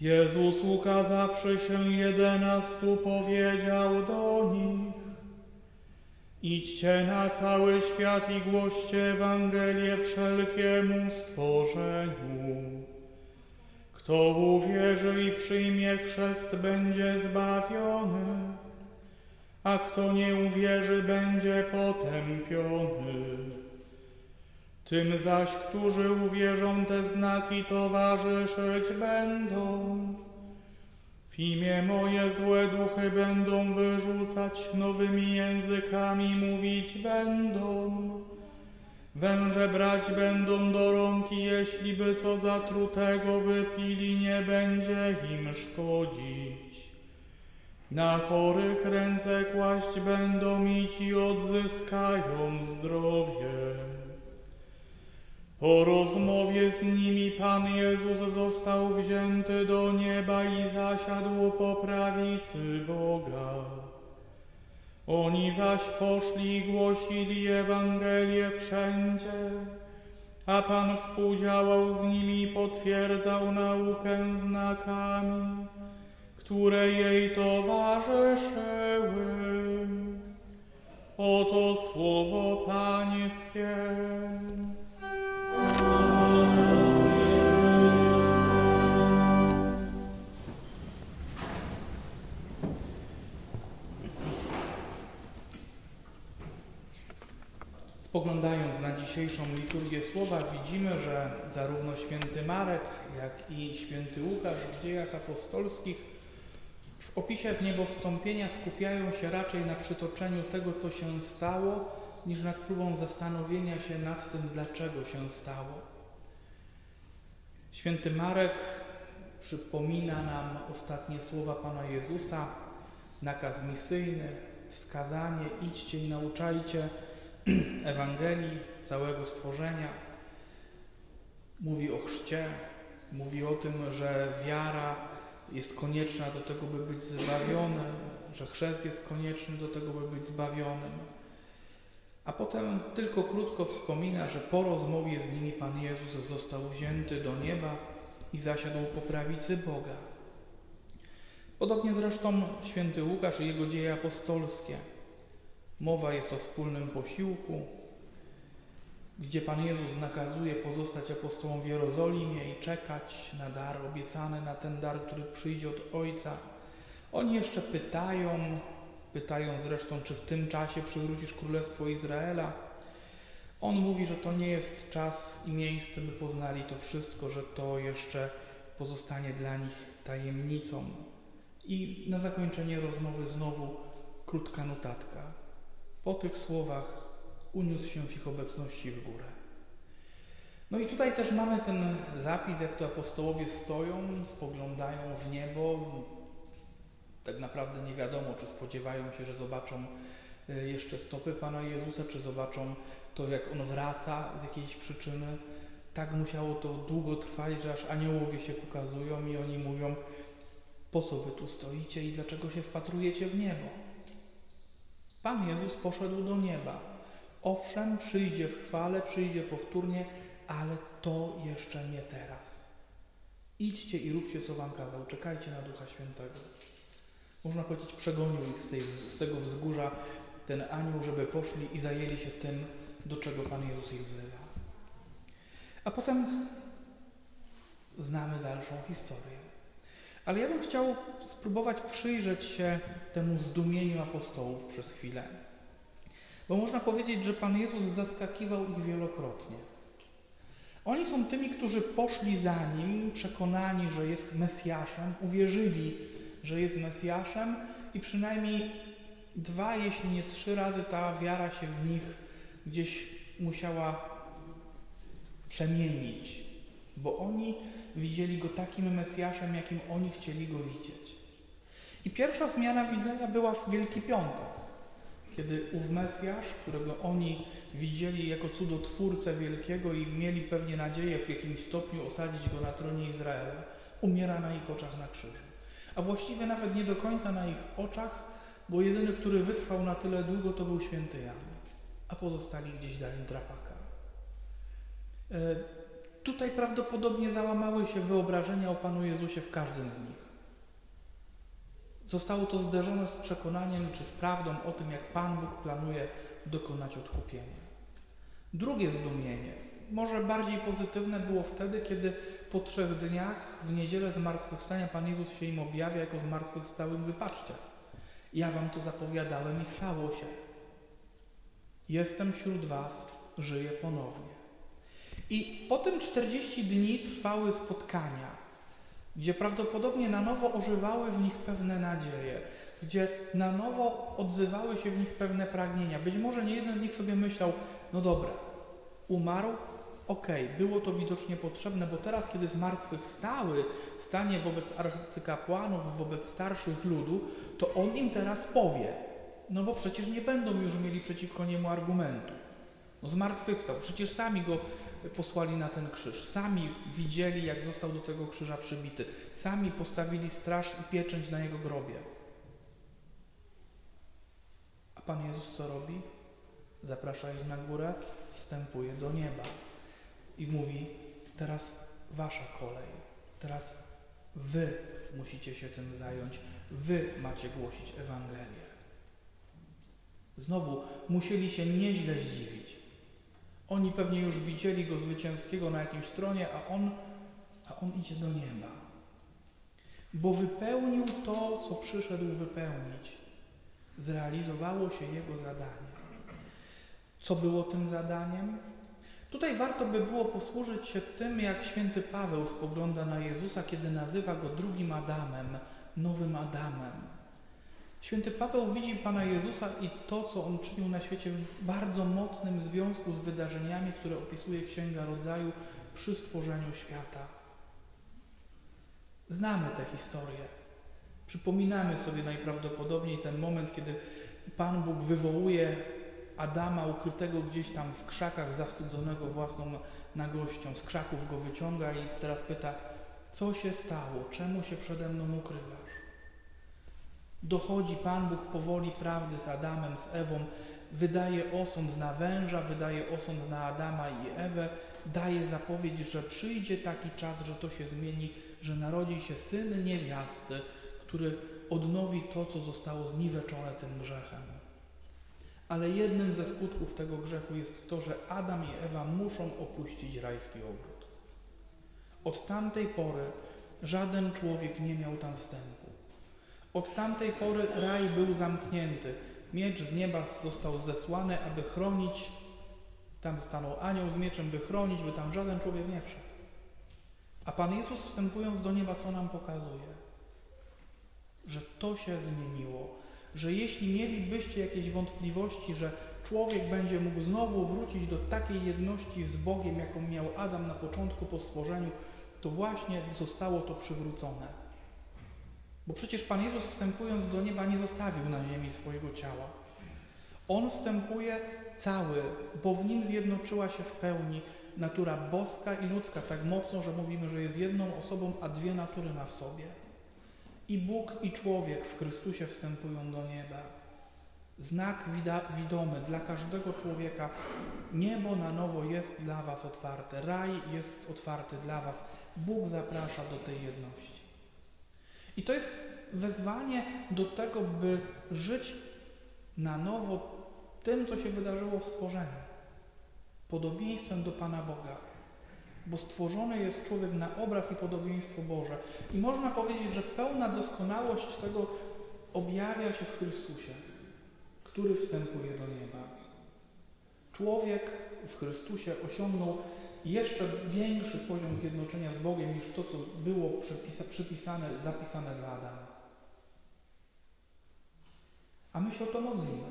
Jezus ukazawszy się jedenastu powiedział do nich Idźcie na cały świat i głoście Ewangelię wszelkiemu stworzeniu. Kto uwierzy i przyjmie chrzest, będzie zbawiony, a kto nie uwierzy, będzie potępiony. Tym zaś, którzy uwierzą, te znaki towarzyszyć będą. W imię moje złe duchy będą wyrzucać, nowymi językami mówić będą. Węże brać będą do rąk i jeśli by co zatrutego wypili, nie będzie im szkodzić. Na chorych ręce kłaść będą i ci odzyskają zdrowie. Po rozmowie z nimi Pan Jezus został wzięty do nieba i zasiadł po prawicy Boga. Oni zaś poszli i głosili Ewangelię wszędzie, a Pan współdziałał z nimi i potwierdzał naukę znakami, które jej towarzyszyły. Oto słowo Pańskie. Spoglądając na dzisiejszą liturgię słowa, widzimy, że zarówno święty Marek, jak i święty Łukasz w dziejach apostolskich w opisie w niebo wstąpienia skupiają się raczej na przytoczeniu tego, co się stało, niż nad próbą zastanowienia się nad tym, dlaczego się stało. Święty Marek przypomina nam ostatnie słowa Pana Jezusa, nakaz misyjny, wskazanie: idźcie i nauczajcie Ewangelii całego stworzenia. Mówi o chrzcie, mówi o tym, że wiara jest konieczna do tego, by być zbawionym, że chrzest jest konieczny do tego, by być zbawionym. A potem tylko krótko wspomina, że po rozmowie z nimi Pan Jezus został wzięty do nieba i zasiadł po prawicy Boga. Podobnie zresztą święty Łukasz i jego dzieje apostolskie. Mowa jest o wspólnym posiłku, gdzie Pan Jezus nakazuje pozostać apostołom w Jerozolimie i czekać na dar obiecany, na ten dar, który przyjdzie od Ojca. Oni jeszcze pytają, pytają zresztą, czy w tym czasie przywrócisz Królestwo Izraela. On mówi, że to nie jest czas i miejsce, by poznali to wszystko, że to jeszcze pozostanie dla nich tajemnicą. I na zakończenie rozmowy znowu krótka notatka. Po tych słowach uniósł się w ich obecności w górę. No i tutaj też mamy ten zapis, jak to apostołowie stoją, spoglądają w niebo. Tak naprawdę nie wiadomo, czy spodziewają się, że zobaczą y, jeszcze stopy Pana Jezusa, czy zobaczą to, jak On wraca z jakiejś przyczyny. Tak musiało to długo trwać, że aż aniołowie się pokazują i oni mówią, po co wy tu stoicie i dlaczego się wpatrujecie w niebo? Pan Jezus poszedł do nieba. Owszem, przyjdzie w chwale, przyjdzie powtórnie, ale to jeszcze nie teraz. Idźcie i róbcie, co wam kazał. Czekajcie na Ducha Świętego. Można powiedzieć, przegonił ich z, tej, z tego wzgórza ten anioł, żeby poszli i zajęli się tym, do czego Pan Jezus ich wzywa. A potem znamy dalszą historię. Ale ja bym chciał spróbować przyjrzeć się temu zdumieniu apostołów przez chwilę. Bo można powiedzieć, że Pan Jezus zaskakiwał ich wielokrotnie. Oni są tymi, którzy poszli za Nim, przekonani, że jest Mesjaszem, uwierzyli, że jest Mesjaszem i przynajmniej dwa, jeśli nie trzy razy ta wiara się w nich gdzieś musiała przemienić, bo oni widzieli go takim Mesjaszem, jakim oni chcieli go widzieć. I pierwsza zmiana widzenia była w Wielki Piątek, kiedy ów Mesjasz, którego oni widzieli jako cudotwórcę wielkiego i mieli pewnie nadzieję w jakimś stopniu osadzić go na tronie Izraela, umiera na ich oczach na krzyżu. a właściwie nawet nie do końca na ich oczach, bo jedyny, który wytrwał na tyle długo, to był święty Jan, a pozostali gdzieś dali drapaka. Tutaj prawdopodobnie załamały się wyobrażenia o Panu Jezusie w każdym z nich. Zostało to zderzone z przekonaniem czy z prawdą o tym, jak Pan Bóg planuje dokonać odkupienia. Drugie zdumienie, może bardziej pozytywne, było wtedy, kiedy po trzech dniach w niedzielę zmartwychwstania Pan Jezus się im objawia jako zmartwychwstałym. Wypatrzcie, ja wam to zapowiadałem i stało się. Jestem wśród was, żyję ponownie. I potem 40 dni trwały spotkania, gdzie prawdopodobnie na nowo ożywały w nich pewne nadzieje, gdzie na nowo odzywały się w nich pewne pragnienia. Być może nie jeden z nich sobie myślał, no dobra, umarł, okej, okay, było to widocznie potrzebne, bo teraz, kiedy zmartwychwstały, stanie wobec arcykapłanów, wobec starszych ludu, to on im teraz powie, no bo przecież nie będą już mieli przeciwko niemu argumentu. No zmartwychwstał, przecież sami go posłali na ten krzyż, sami widzieli, jak został do tego krzyża przybity, sami postawili straż i pieczęć na jego grobie. A Pan Jezus co robi? Zaprasza ich na górę, wstępuje do nieba i mówi: Teraz wasza kolej, teraz wy musicie się tym zająć, wy macie głosić Ewangelię. Znowu musieli się nieźle zdziwić. Oni pewnie już widzieli go zwycięskiego na jakimś tronie, a on, a on idzie do nieba. Bo wypełnił to, co przyszedł wypełnić. Zrealizowało się jego zadanie. Co było tym zadaniem? Tutaj warto by było posłużyć się tym, jak święty Paweł spogląda na Jezusa, kiedy nazywa go drugim Adamem, nowym Adamem. Święty Paweł widzi Pana Jezusa i to, co On czynił na świecie w bardzo mocnym związku z wydarzeniami, które opisuje Księga Rodzaju przy stworzeniu świata. Znamy tę historię. Przypominamy sobie najprawdopodobniej ten moment, kiedy Pan Bóg wywołuje Adama ukrytego gdzieś tam w krzakach, zawstydzonego własną nagością. Z krzaków go wyciąga i teraz pyta, co się stało, czemu się przede mną ukrywasz? Dochodzi Pan Bóg powoli prawdy z Adamem, z Ewą, wydaje osąd na węża, wydaje osąd na Adama i Ewę, daje zapowiedź, że przyjdzie taki czas, że to się zmieni, że narodzi się syn niewiasty, który odnowi to, co zostało zniweczone tym grzechem. Ale jednym ze skutków tego grzechu jest to, że Adam i Ewa muszą opuścić rajski ogród. Od tamtej pory żaden człowiek nie miał tam wstępu. Od tamtej pory raj był zamknięty. Miecz z nieba został zesłany, aby chronić. Tam stanął anioł z mieczem, by chronić, by tam żaden człowiek nie wszedł. A Pan Jezus wstępując do nieba, co nam pokazuje? Że to się zmieniło że jeśli mielibyście jakieś wątpliwości, że człowiek będzie mógł znowu wrócić do takiej jedności z Bogiem, jaką miał Adam na początku po stworzeniu, to właśnie zostało to przywrócone. Bo przecież Pan Jezus wstępując do nieba nie zostawił na ziemi swojego ciała. On wstępuje cały, bo w nim zjednoczyła się w pełni natura boska i ludzka tak mocno, że mówimy, że jest jedną osobą, a dwie natury ma w sobie. I Bóg i człowiek w Chrystusie wstępują do nieba. Znak widomy dla każdego człowieka. Niebo na nowo jest dla Was otwarte. Raj jest otwarty dla Was. Bóg zaprasza do tej jedności. I to jest wezwanie do tego, by żyć na nowo tym, co się wydarzyło w stworzeniu. Podobieństwem do Pana Boga bo stworzony jest człowiek na obraz i podobieństwo Boże. I można powiedzieć, że pełna doskonałość tego objawia się w Chrystusie, który wstępuje do nieba. Człowiek w Chrystusie osiągnął jeszcze większy poziom zjednoczenia z Bogiem niż to, co było przypisane, zapisane dla Adama. A my się o to modlimy.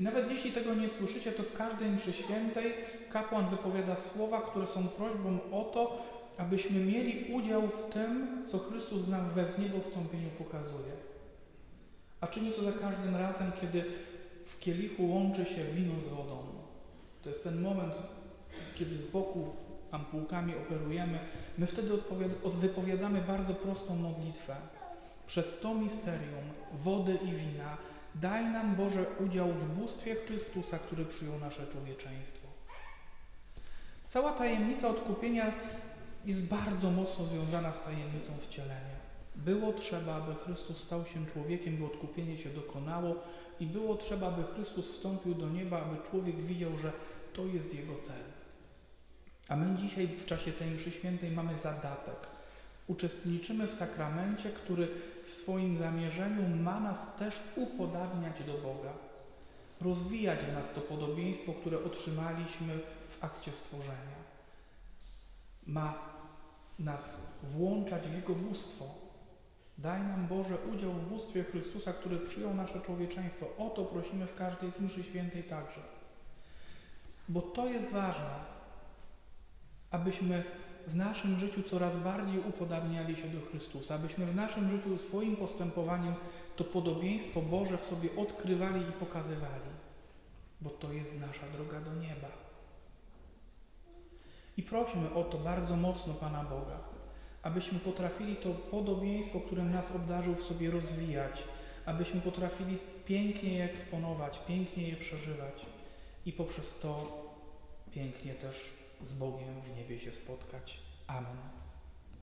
I nawet jeśli tego nie słyszycie, to w każdej mszy świętej kapłan wypowiada słowa, które są prośbą o to, abyśmy mieli udział w tym, co Chrystus nam we wniebostąpieniu pokazuje. A czyni to za każdym razem, kiedy w kielichu łączy się wino z wodą. To jest ten moment, kiedy z boku ampułkami operujemy, my wtedy wypowiadamy bardzo prostą modlitwę. Przez to misterium wody i wina daj nam Boże udział w bóstwie Chrystusa, który przyjął nasze człowieczeństwo. Cała tajemnica odkupienia jest bardzo mocno związana z tajemnicą wcielenia. Było trzeba, aby Chrystus stał się człowiekiem, by odkupienie się dokonało i było trzeba, aby Chrystus wstąpił do nieba, aby człowiek widział, że to jest jego cel. A my dzisiaj w czasie tej mszy świętej mamy zadatek. Uczestniczymy w sakramencie, który w swoim zamierzeniu ma nas też upodabniać do Boga. Rozwijać w nas to podobieństwo, które otrzymaliśmy w akcie stworzenia. Ma nas włączać w Jego bóstwo. Daj nam Boże udział w bóstwie Chrystusa, który przyjął nasze człowieczeństwo. O to prosimy w każdej mszy świętej także. Bo to jest ważne, abyśmy w naszym życiu coraz bardziej upodabniali się do Chrystusa, abyśmy w naszym życiu swoim postępowaniem to podobieństwo Boże w sobie odkrywali i pokazywali, bo to jest nasza droga do nieba. I prosimy o to bardzo mocno Pana Boga, abyśmy potrafili to podobieństwo, którym nas obdarzył, w sobie rozwijać, abyśmy potrafili pięknie je eksponować, pięknie je przeżywać i poprzez to pięknie też z Bogiem w niebie się spotkać. Amen.